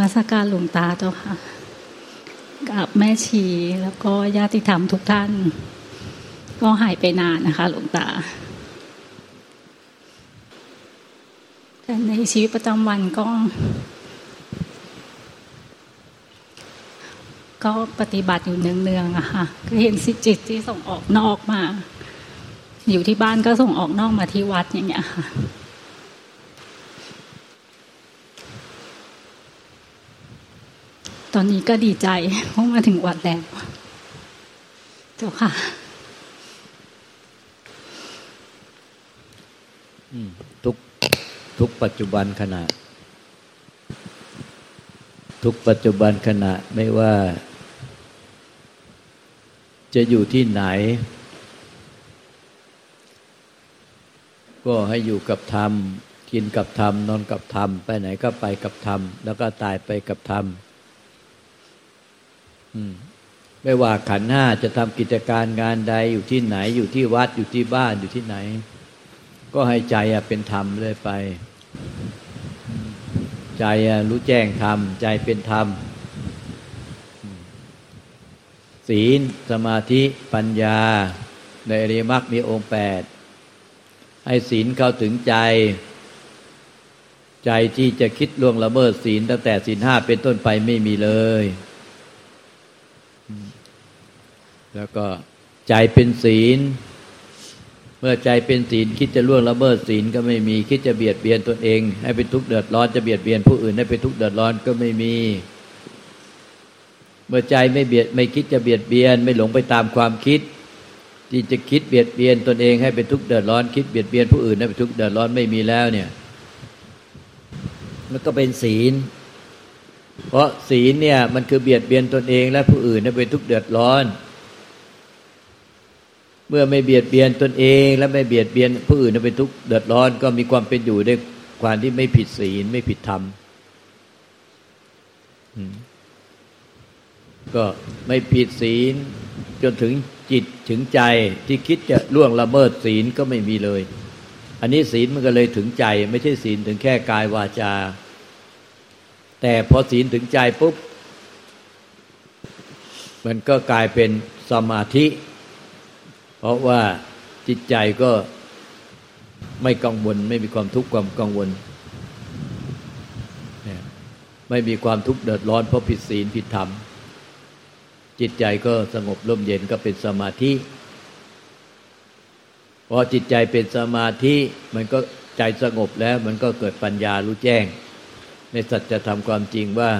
ราบนมัสการหลวงตาเจ้าค่ะกับแม่ชีแล้วก็ญาติธรรมทุกท่าน ก็หายไปนานนะคะ หลวงตาแต่ในชีวิตประจำวันก็ ก็ปฏิบัติอยู่เนืองๆอะค่ะก็เห็นสิจิตที่ส่งออกนอกมา อยู่ที่บ้านก็ส่งออกนอกมาที่วัดอย่างเงี้ยค่ะ ตอนนี้ก็ดีใจเพราะมาถึงวัดแล้วเจ้าค่ะทุกทุกปัจจุบันขณะ ทุกปัจจุบันขณะไม่ว่า จะอยู่ที่ไหน ก็ให้อยู่กับธรรม กินกับธรรม นอนกับธรรม ไปไหนก็ไปกับธรรม แล้วก็ตายไปกับธรรม ไม่ว่าขันห้าจะทำกิจการงานใดอยู่ที่ไหน อยู่ที่วัดอยู่ที่บ้านอยู่ที่ไหน ก็ให้ใจเป็นธรรมเลยไป ใจรู้แจ้งธรรม ใจเป็นธรรม ศีลสมาธิปัญญา ในอริยมรรคมีองค์แปดให้ศีลเข้าถึงใจ ใจที่จะคิดล่วงละเมิดศีลตั้งแต่ศีลห้าเป็นต้นไปไม่มีเลย แล้วก็ใจเป็นศีล เมื่อใจเป็นศีลคิดจะล่วงละเมิดศีลก็ไม่มีคิดจะเบียดเบียนตนเอง ให้เป็นทุกข์เดือดร้อนจะเบียดเบียนผู้อื่นให้เป็นทุกข์เดือดร้อนก็ไม่มี เมื่อใจไม่เบียดไม่คิดจะเบียดเบียน ไม่หลงไปตามความคิด ที่จะคิดเบียดเบียนตนเองให้เป็นทุกข์เดือดร้อน คิดเบียดเบียนผู้อื่นให้เป็นทุกข์เดือดร้อนไม่มีแล้วเนี่ยมันก็เป็นศีล เพราะศีลเนี่ยมันคือเบียดเบียนตนเองและผู้อื่นให้เป็นทุกข์เดือดร้อน เมื่อไม่เบียดเบียนตนเอง และไม่เบียดเบียนผู้อื่นเป็นทุกข์เดือดร้อนก็มีความเป็นอยู่ด้วยความที่ไม่ผิดศีลไม่ผิดธรรมก็ไม่ผิดศีล จนถึงจิตถึงใจที่คิดจะล่วงละเมิดศีลก็ไม่มีเลย อันนี้ศีลมันก็เลยถึงใจ ไม่ใช่ศีลถึงแค่กายวาจา แต่พอศีลถึงใจปุ๊บ มันก็กลายเป็นสมาธิ เพราะว่าจิตใจก็ไม่กังวล ไม่มีความทุกข์ความกังวล ไม่มีความทุกข์เดือดร้อนเพราะผิดศีลผิดธรรม จิตใจก็สงบร่มเย็นก็เป็นสมาธิพอจิตใจเป็นสมาธิมันก็ใจสงบแล้ว มันก็เกิดปัญญารู้แจ้ง ในสัจธรรมความจริงว่า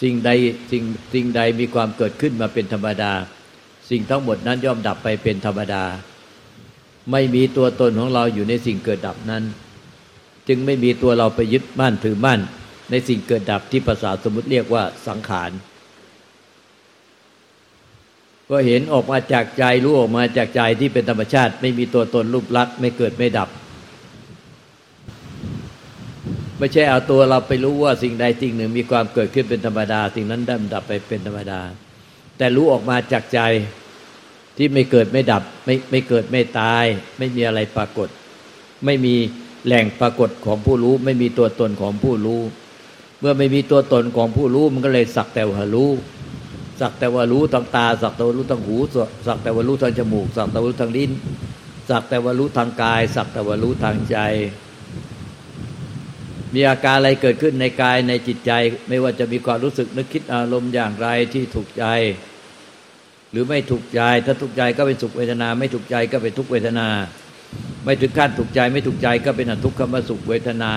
สิ่งใดสิ่งสิ่งใดมีความเกิดขึ้นมาเป็นธรรมดา สิ่งทั้งหมดนั้นย่อมดับไปเป็นธรรมดา ไม่มีตัวตนของเราอยู่ในสิ่งเกิดดับนั้น จึงไม่มีตัวเราไปยึดมั่นถือมั่น ในสิ่งเกิดดับที่ภาษาสมมติเรียกว่าสังขารก็เห็นออกมาจากใจรู้ออกมาจากใจที่เป็นธรรมชาติ ไม่มีตัวตนรูปลักษณ์ไม่เกิดไม่ดับ ไม่ใช่เอาตัวเราไปรู้ว่าสิ่งใดสิ่งหนึ่งมีความเกิดขึ้นเป็นธรรมดา สิ่งนั้นดับดับไปเป็นธรรมดา แต่รู้ออกมาจากใจที่ไม่เกิดไม่ดับ ไม่ไม่เกิดไม่ตาย ไม่มีอะไรปรากฏ ไม่มีแหล่งปรากฏของผู้รู้ ไม่มีตัวตนของผู้รู้ เมื่อไม่มีตัวตนของผู้รู้มันก็เลยสักแต่ว่ารู้ สักแต่ว่ารู้ทางตา สักแต่ว่ารู้ทางหูสักแต่ว่ารู้ทางจมูก สักแต่ว่ารู้ทางลิ้น สักแต่ว่ารู้ทางกาย สักแต่ว่ารู้ทางใจ มีอาการอะไรเกิดขึ้นในกายในจิตใจ ไม่ว่าจะมีความรู้สึกนึกคิดอารมณ์อย่างไรที่ถูกใจ หรือไม่ถูกใจ ถ้าถูกใจก็เป็นสุขเวทนา ไม่ถูกใจก็เป็นทุกเวทนา ไม่ถึงขั้นถูกใจไม่ถูกใจก็เป็นอทุกขมสุขเวทนา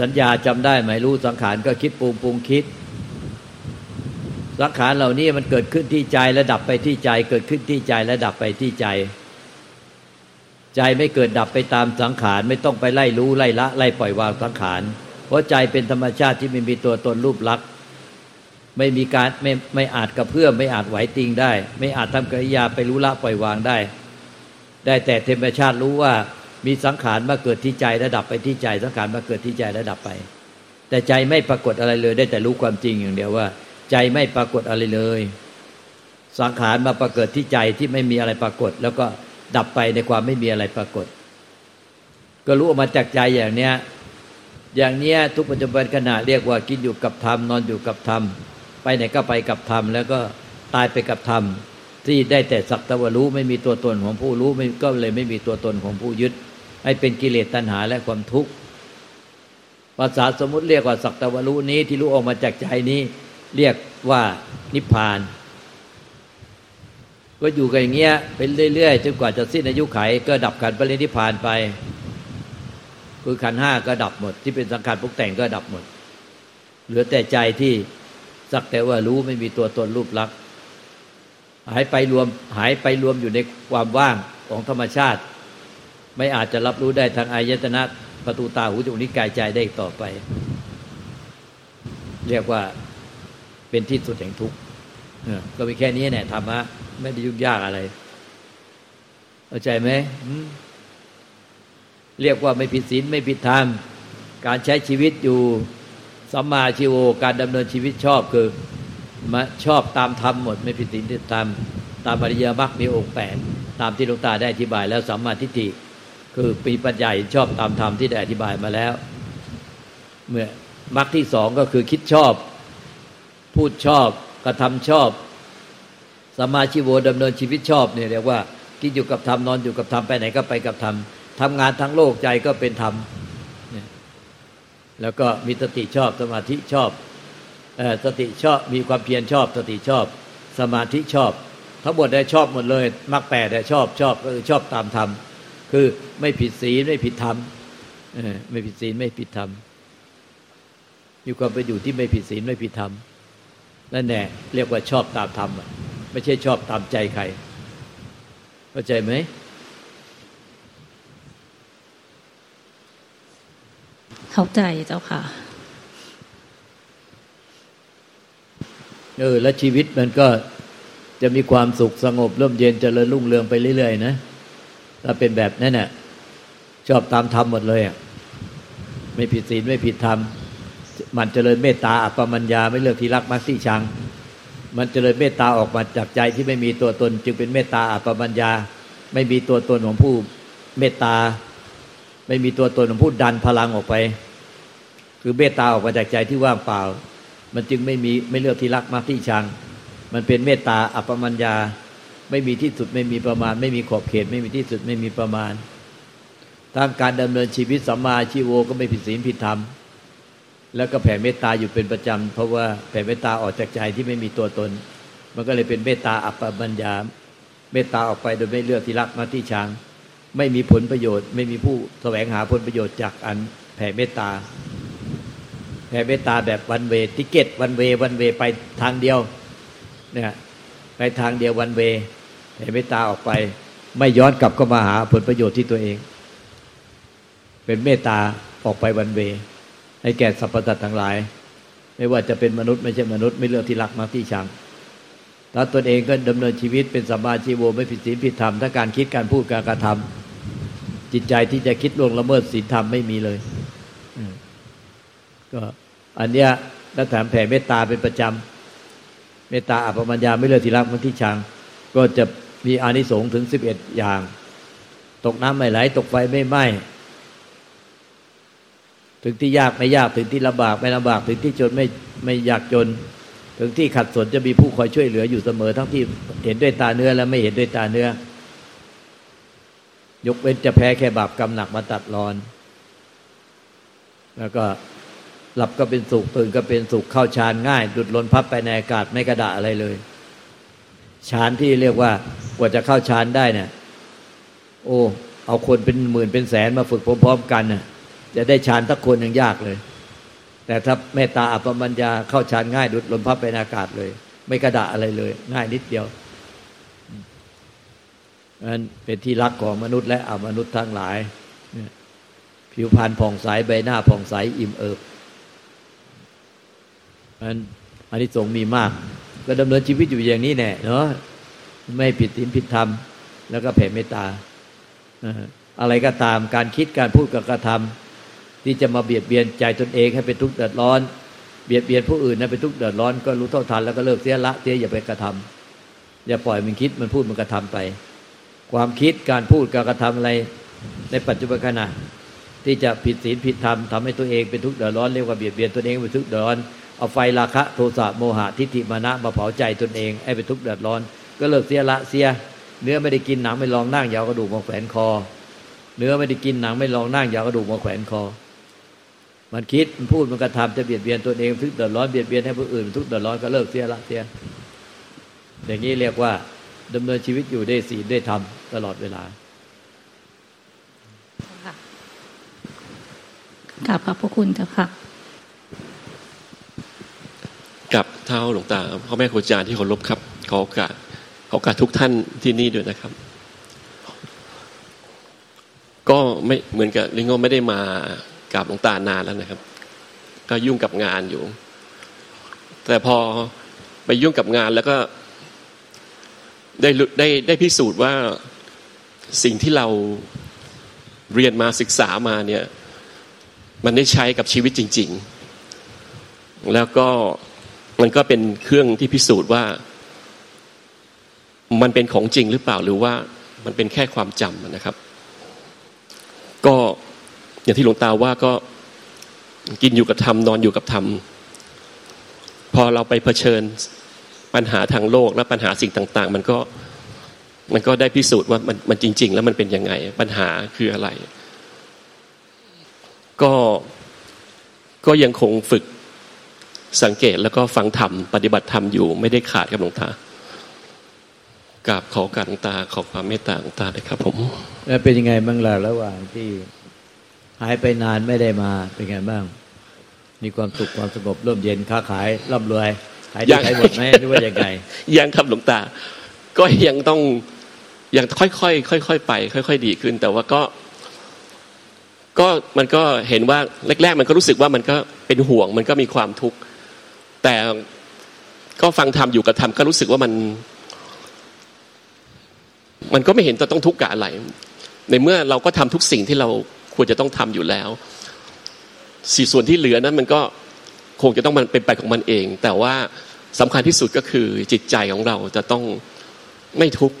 สัญญาจำได้ไหมรู้สังขารก็คิดปรุงปรุงคิด สังขารเหล่านี้มันเกิดขึ้นที่ใจและดับไปที่ใจ เกิดขึ้นที่ใจและดับไปที่ใจ ใจไม่เกิดดับไปตามสังขารไม่ต้องไปไล่รู้ไล่ละ ไล่ปล่อยวางสังขารเพราะใจเป็นธรรมชาติที่ไม่มีตัวตนรูปลักษณ์ไม่มีการไม่ไม่อาจกระเพื่อมไม่อาจไหวติงได้ ไม่อาจทำกิริยาไปรู้ละปล่อยวางได้ ได้แต่ธรรมชาติรู้ว่ามีสังขารมาเกิดที่ใจระดับไปที่ใจสังขารมาเกิดที่ใจระดับไป แต่ใจไม่ปรากฏอะไรเลย ได้แต่รู้ความจริงอย่างเดียวว่า ใจไม่ปรากฏอะไรเลย สังขารมาปรากฏที่ใจที่ไม่มีอะไรปรากฏ แล้วก็ ดับไปในความไม่มีอะไรปรากฏ ก็รู้ออกมาจากใจอย่างเนี้ย อย่างเนี้ยทุกปัจจุบันขณะเรียกว่ากินอยู่กับธรรมนอนอยู่กับธรรม ไปไหนก็ไปกับธรรมแล้วก็ตายไปกับธรรมที่ได้แต่สักตะวรู้ไม่มีตัวตนของผู้รู้ไม่ก็เลยไม่มีตัวตนของผู้ยึดให้เป็นกิเลสตัณหาและความทุกข์ภาษาสมมติเรียกว่าสักตะวรู้นี้ที่รู้ออกมาจากใจนี้ เรียกว่านิพพาน ก็อยู่กันอย่างเงี้ยเป็นเรื่อยๆจนกว่าจะสิ้นอายุไข ก็ดับขันปรินิพานไป คือขันห้าก็ดับหมด ที่เป็นสังขารปรุงแต่งก็ดับหมด เหลือแต่ใจที่สักแต่ว่ารู้ไม่มีตัวตนรูปลักษณ์หายไปรวมหายไปรวมอยู่ในความว่างของธรรมชาติ ไม่อาจจะรับรู้ได้ทางอายตนะประตูตาหูจมูกนิ้วกายใจได้ต่อไป เรียกว่าเป็นที่สุดแห่งทุกข์ก็มีแค่นี้แน่ธรรมะ ไม่ได้ยุ่งยากอะไรเข้าใจไหมเรียกว่าไม่ผิดศีลไม่ผิดธรรมการใช้ชีวิตอยู่สัมมาชีโวการดำเนินชีวิตชอบคือมาชอบตามธรรมหมด ไม่ผิดศีลผิดธรรมตามปริยมรรคมีองค์แปดตามที่หลวงตาได้อธิบาย แล้วสัมมาทิฏฐิคือปีปัญญาชอบตามธรรมที่ได้อธิบายมาแล้ว เมื่อมรรคที่สองก็คือคิดชอบ พูดชอบกระทำชอบ สมาชิโวดำเนินชีวิตชอบเนี่ยเรียกว่ากินอยู่กับธรรมนอนอยู่กับธรรมไปไหนก็ไปกับธรรมทำงานทั้งโลกใจก็เป็นธรรมแล้วก็มีสติชอบสมาธิชอบสติชอบมีความเพียรชอบ สติชอบ สมาธิชอบ ทั้งหมดได้ชอบหมดเลยมรรคแปดได้ชอบชอบก็คือชอบตามธรรมคือไม่ผิดศีลไม่ผิดธรรมไม่ผิดศีลไม่ผิดธรรมมีความไปอยู่ที่ไม่ผิดศีลไม่ผิดธรรมนั่นแน่เรียกว่าชอบตามธรรม ไม่ใช่ชอบตามใจใคร เข้าใจไหมเข้าใจเจ้าค่ะเออแล้วชีวิตมันก็จะมีความสุขสงบร่มเย็นจเจริญรุ่งเรืองไปเรื่อยๆนะถ้าเป็นแบบนั้นน่ะชอบตามธรรมหมดเลยอะไม่ผิดศีลไม่ผิดธรรมมันเจริญเมตตาอัปปมัญญาไม่เลือกที่รักมักที่ชัง มันเจริญเมตตาออกมาจากใจที่ไม่มีตัวตน จึงเป็นเมตตาอัปปมัญญา ไม่มีตัวตนของผู้เมตตา ไม่มีตัวตนของผู้ดันพลังออกไป คือเมตตาออกมาจากใจที่ว่างเปล่า มันจึงไม่มีไม่เลือกที่รักมักที่ชัง มันเป็นเมตตาอัปปมัญญา ไม่มีที่สุดไม่มีประมาณ ไม่มีขอบเขต ไม่มีที่สุดไม่มีประมาณทางการดำเนินชีวิตสัมมาชีโวก็ไม่ผิดศีลผิดธรรม แล้วก็แผ่เมตตาอยู่เป็นประจำเพราะว่าแผ่เมตตาออกจากใจที่ไม่มีตัวตน มันก็เลยเป็นเมตตาอัปปัญญาเมตตาออกไปโดยไม่เลือกที่รักมาที่ชังไม่มีผลประโยชน์ ไม่มีผู้แสวงหาผลประโยชน์จากอันแผ่เมตตา แผ่เมตตาแบบวันเวทิเกตวันเววันเวไปทางเดียวเนี่ยไปทางเดียววันเวแผ่เมตตาออกไป ไม่ย้อนกลับเข้ามาหาผลประโยชน์ที่ตัวเอง เป็นเมตตาออกไปวันเว ให้แก่สรรพสัตว์ทั้งหลาย ไม่ว่าจะเป็นมนุษย์ไม่ใช่มนุษย์ไม่เลือกที่รักมาที่ชังถ้าตนเองก็ดำเนินชีวิตเป็นสัมมาชีโวไม่ผิดศีลผิดธรรมถ้าการคิดการพูดการกระทำจิตใจที่จะคิดล่วงละเมิดศีลธรรมไม่มีเลยก็อันเนี้ยแล้วแถมแผ่เมตตาเป็นประจำเมตตาอัปปมัญญาไม่เลือกที่รักมาที่ชัง ก็จะมีอานิสงส์ถึงสิบเอ็ดอย่าง ตกน้ำไม่ไหลตกไฟไม่ไหม้ ถึงที่ยากไม่ยากถึงที่ลำบากไม่ลำบาก ถึงที่จนไม่ไม่อยากจน ถึงที่ขัดสนจะมีผู้คอยช่วยเหลืออยู่เสมอ ทั้งที่เห็นด้วยตาเนื้อและไม่เห็นด้วยตาเนื้อ ยกเว้นจะแพ้แค่บาปกรรมหนักมาตัดรอน แล้วก็หลับก็เป็นสุขตื่นก็เป็นสุขเข้าฌานง่าย ดุดลนพับไปในอากาศไม่กระดาอะไรเลยฌานที่เรียกว่ากว่าจะเข้าฌานได้เนี่ย โอ้ เอาคนเป็นหมื่นเป็นแสนมาฝึกพร้อมๆกันน่ะ จะได้ฌานทักคนยังยากเลย แต่ถ้าเมตตาอัปปมัญญาเข้าฌานง่ายดุดลมพับไปในอากาศเลย ไม่กระดาอะไรเลย ง่ายนิดเดียวนั้นเป็นที่รักของมนุษย์และอมนุษย์ทั้งหลาย ผิวพรรณผ่องใสใบหน้าผ่องใสอิ่มเอิบนั้นอันนี้สงมีมาก ก็ดำเนินชีวิตอยู่อย่างนี้แน่เนาะไม่ผิดศีลผิดธรรม แล้วก็แผ่เมตตาอะไรก็ตามการคิดการพูดกับกระทำ ที่จะมาเบียดเบียนใจตนเองให้เป็นทุกข์เดือดร้อน เบียดเบียนผู้อื่นให้เป็นทุกข์เดือดร้อนก็รู้เท่าทันแล้วก็เลิกเสียละเสียอย่าไปกระทำอย่าปล่อยมันคิดมันพูดมันกระทำไป ความคิดการพูดการกระทำอะไรในปัจจุบันขณะที่จะผิดศีลผิดธรรมทำให้ตัวเองเป็นทุกข์เดือดร้อนเรียกว่าเบียดเบียนตัวเองเป็นทุกข์เดือดร้อนเอาไฟราคะโทสะโมหะทิฏฐิมานะมาเผาใจตนเองให้เป็นทุกข์เดือดร้อน ก็เลิกเสียละเสีย เนื้อไม่ได้กินหนังไม่ลองนั่งยาวกระดูกมาแขวนคอ เนื้อไม่ได้กินหนังไม่ลองนั่งยาวกระดูกมาแขวนคอ มันคิดมันพูดมันกระทำจะเบียดเบียนตัวเองทุกข์เดือดร้อนเบียดเบียนให้ผู้อื่นทุกข์เดือดร้อนก็เลิกเสียละเสีย อย่างนี้เรียกว่าดำเนินชีวิตอยู่ได้ศีลได้ธรรมตลอดเวลากราบขอบพระคุณเจ้าค่ะกับเท้าหลวงตาพ่อแม่ครูอาจารย์ที่เคารพครับขอโอกาสขอโอกาสทุกท่านที่นี่ด้วยนะครับ ก็ไม่เหมือนกับลิงโงไม่ได้มา กราบหลวงตานานแล้วนะครับ ก็ยุ่งกับงานอยู่ แต่พอไปยุ่งกับงานแล้วก็ได้ได้ได้พิสูจน์ว่าสิ่งที่เราเรียนมาศึกษามาเนี่ย มันได้ใช้กับชีวิตจริง ๆ แล้วก็มันก็เป็นเครื่องที่พิสูจน์ว่า มันเป็นของจริงหรือเปล่าหรือว่ามันเป็นแค่ความจำนะครับ ก็ อย่างที่หลวงตาว่าก็กินอยู่กับธรรมนอนอยู่กับธรรม พอเราไปเผชิญปัญหาทางโลกและปัญหาสิ่งต่าง ๆ มันก็มันก็ได้พิสูจน์ว่ามันมันจริง ๆ แล้วมันเป็นยังไง ปัญหาคืออะไร ก็ก็ยังคงฝึกสังเกตแล้วก็ฟังธรรมปฏิบัติธรรมอยู่ไม่ได้ขาดกับหลวงตากราบขอการตาขอความเมตตาหลวงตาเลยครับ ผม แล้วเป็นยังไงบ้างล่ะระหว่างที่ หายไปนานไม่ได้มาเป็นไงบ้าง มีความสุขความสงบร่มเย็นค้าขายร่ำรวยขายดีขายหมดไหมหรือว่ายังไงยังครับหลวงตา ก็ยังต้องยังค่อยๆค่อยๆไป ค่อย ๆ ดีขึ้น แต่ว่าก็ ก็มันก็เห็นว่าแรก ๆ มันก็รู้สึกว่ามันก็เป็นห่วง มันก็มีความทุกข์แต่ก็ฟังธรรมอยู่กับธรรมก็รู้สึกว่ามัน มันก็ไม่เห็นจะต้องทุกข์กับอะไร ในเมื่อเราก็ทำทุกสิ่งที่เรา ควรจะต้องทำอยู่แล้ว สี่ส่วนที่เหลือนั้นมันก็คงจะต้องมันเป็นไปของมันเอง แต่ว่าสำคัญที่สุดก็คือจิตใจของเราจะต้องไม่ทุกข์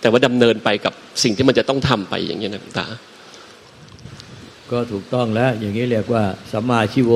แต่ว่าดำเนินไปกับสิ่งที่มันจะต้องทำไปอย่างนี้นะตาก็ถูกต้องแล้ว อย่างนี้เรียกว่าสัมมาชีโว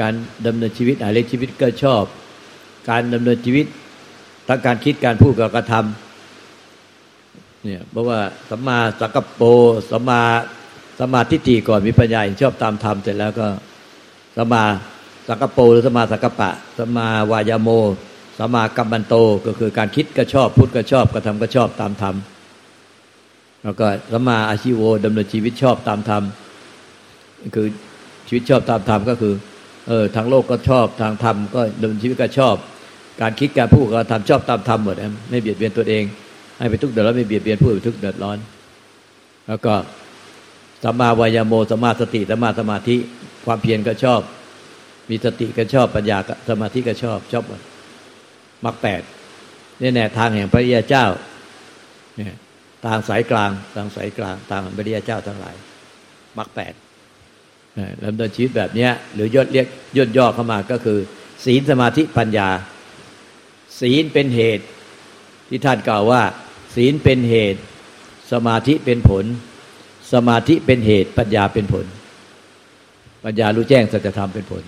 การดำเนินชีวิตอะไรชีวิตก็ชอบ การดำเนินชีวิตทั้งการคิดการพูดกับกระทำ เนี่ยเพราะว่าสัมมาสังกัปโปสัมมาสัมมาทิฏฐิก่อนมีปัญญาเห็นชอบตามธรรมเสร็จแล้วก็สัมมาสังกัปโปหรือสัมมาสังกัปปะสัมมาวายโมสัมมากัมมันโตก็คือการคิดก็ชอบพูดก็ชอบกระทำก็ชอบตามธรรมแล้วก็สัมมาอาชีโวดำเนินชีวิตชอบตามธรรมคือชีวิตชอบตามธรรมก็คือเออทางโลกก็ชอบทางธรรมก็ดำเนินชีวิตก็ชอบ การคิดการพูดการทำชอบตามธรรมหมดนะไม่เบียดเบียนตัวเอง ให้ไปทุกข์เดือดร้อนไม่เบียดเบียนผู้อื่นทุกข์เดือดร้อน แล้วก็สัมมาวายโมสัมมาสติสัมมาสมาธิความเพียรก็ชอบ มีสติก็ชอบปัญญาสมาธิก็ชอบชอบหมดมรรคแปดนี่แน่ทางแห่งพระยาเจ้าเนี่ยทางสายกลางทางสายกลางทางพระยาเจ้าทั้งหลายมรรคแปดลำดับชีวิตแบบนี้หรือยอดเรียกยอดย่อเข้ามาก็คือ ศีลสมาธิปัญญา ศีลเป็นเหตุ ที่ท่านกล่าวว่า ศีลเป็นเหตุ สมาธิเป็นผล สมาธิเป็นเหตุ ปัญญาเป็นผล ปัญญารู้แจ้งสัจธรรมเป็นผล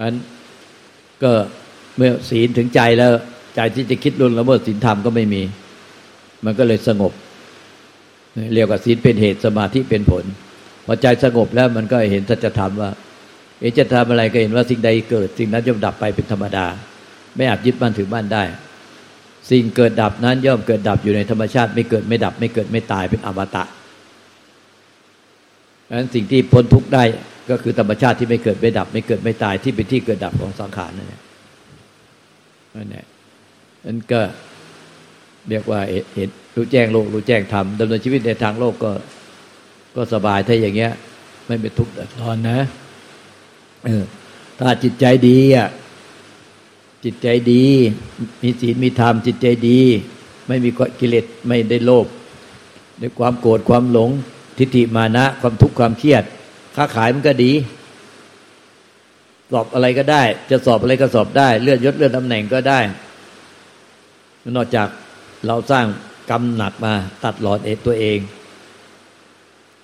อันก็เมื่อศีลถึงใจแล้ว ใจที่จะคิดรุนละเมิดศีลธรรมก็ไม่มี มันก็เลยสงบเรียกว่าศีลเป็นเหตุสมาธิเป็นผลพอใจสงบแล้วมันก็เห็นสัจธรรมว่าเอจะทำอะไรก็เห็นว่าสิ่งใดเกิด สิ่งนั้นย่อมดับไปเป็นธรรมดา ไม่อาจยึดมั่นถือมั่นได้ สิ่งเกิดดับนั้นย่อมเกิดดับอยู่ในธรรมชาติ ไม่เกิดไม่ดับ ไม่เกิดไม่ตายเป็นอมตะดังนั้นสิ่งที่พ้นทุกข์ได้ก็คือธรรมชาติที่ไม่เกิดไม่ดับ ไม่เกิดไม่ตายที่เป็นที่เกิดดับของสังขารนั่นแหละนั่นแหละนั่นก็เรียกว่าเห็นรู้แจ้งโลกรู้แจ้งธรรมดำเนินชีวิตในทางโลกก็ก็สบายถ้าอย่างเงี้ย ไม่เป็นทุกข์เดือดร้อนนะเออถ้าจิตใจดีอะ จิตใจดี มีศีลมีธรรมจิตใจดี ไม่มีกิเลสไม่ได้โลภในความโกรธความหลง ทิฏฐิมานะ ความทุกข์ความเครียด ค้าขายมันก็ดี สอบอะไรก็ได้ จะสอบอะไรก็สอบได้ เลื่อนยศเลื่อนตำแหน่งก็ได้ นอกจากเราสร้างกรรมหนักมาตัดหลอนเอตัวเอง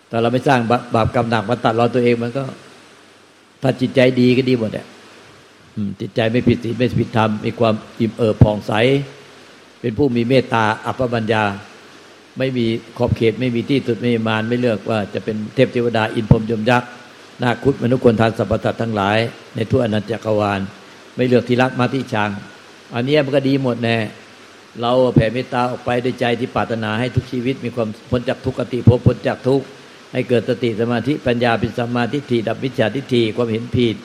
แต่เราไม่สร้างบาปกรรมหนักมาตัดหลอนตัวเองมันก็ถ้าจิตใจดีก็ดีหมดอะ จิตใจไม่ผิดศีลไม่ผิดธรรม มีความอิ่มเอิบผ่องใส เป็นผู้มีเมตตาอัปปบัญญา ไม่มีขอบเขตไม่มีที่สุดไม่มีมารไม่เลือกว่าจะเป็นเทพเทวดาอินพรมยมยักษ์นาคุตมนุษย์คนทานสัพพสัตทั้งหลาย ในทั่วอนันตจักรวาล ไม่เลือกที่รักมาที่ชัง อันนี้มันก็ดีหมดแน่เราแผ่เมตตาออกไปด้วยใจที่ปรารถนาให้ทุกชีวิต มีความพ้นจากทุกขติภพพ้นจากทุกข์ให้เกิดสติสมาธิปัญญาเป็นสมาธิทิดับวิชาทิฏฐิความเห็นผิด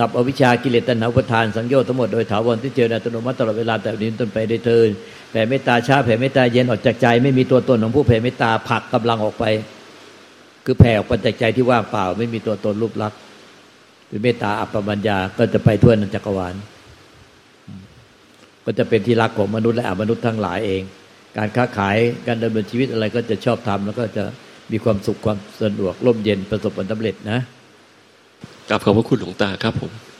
ดับอวิชากิเลสตัณหาอุปทานสังโยชน์ทั้งหมดโดยถาวรที่เจอในอัตโนมัติตลอดเวลาแต่นี้ต้นไปได้เทินแผ่เมตตาช้าแผ่เมตตาเย็นออกจากใจ ไม่มีตัวตนของผู้แผ่เมตตาผลักกำลังออกไป คือแผ่ออกไปจากใจที่ว่างเปล่า ไม่มีตัวตนรูปลักษณ์คือเมตตาอัปปมัญญาก็จะไปทั่วนันจักรวาลก็จะเป็นที่รักของมนุษย์และอมนุษย์ทั้งหลายเอง การค้าขายการดำเนินชีวิตอะไรก็จะชอบทำแล้วก็จะมีความสุขความสะดวกร่มเย็นประสบผลสำเร็จนะ กลับขอบพระคุณหลวงตาครับผม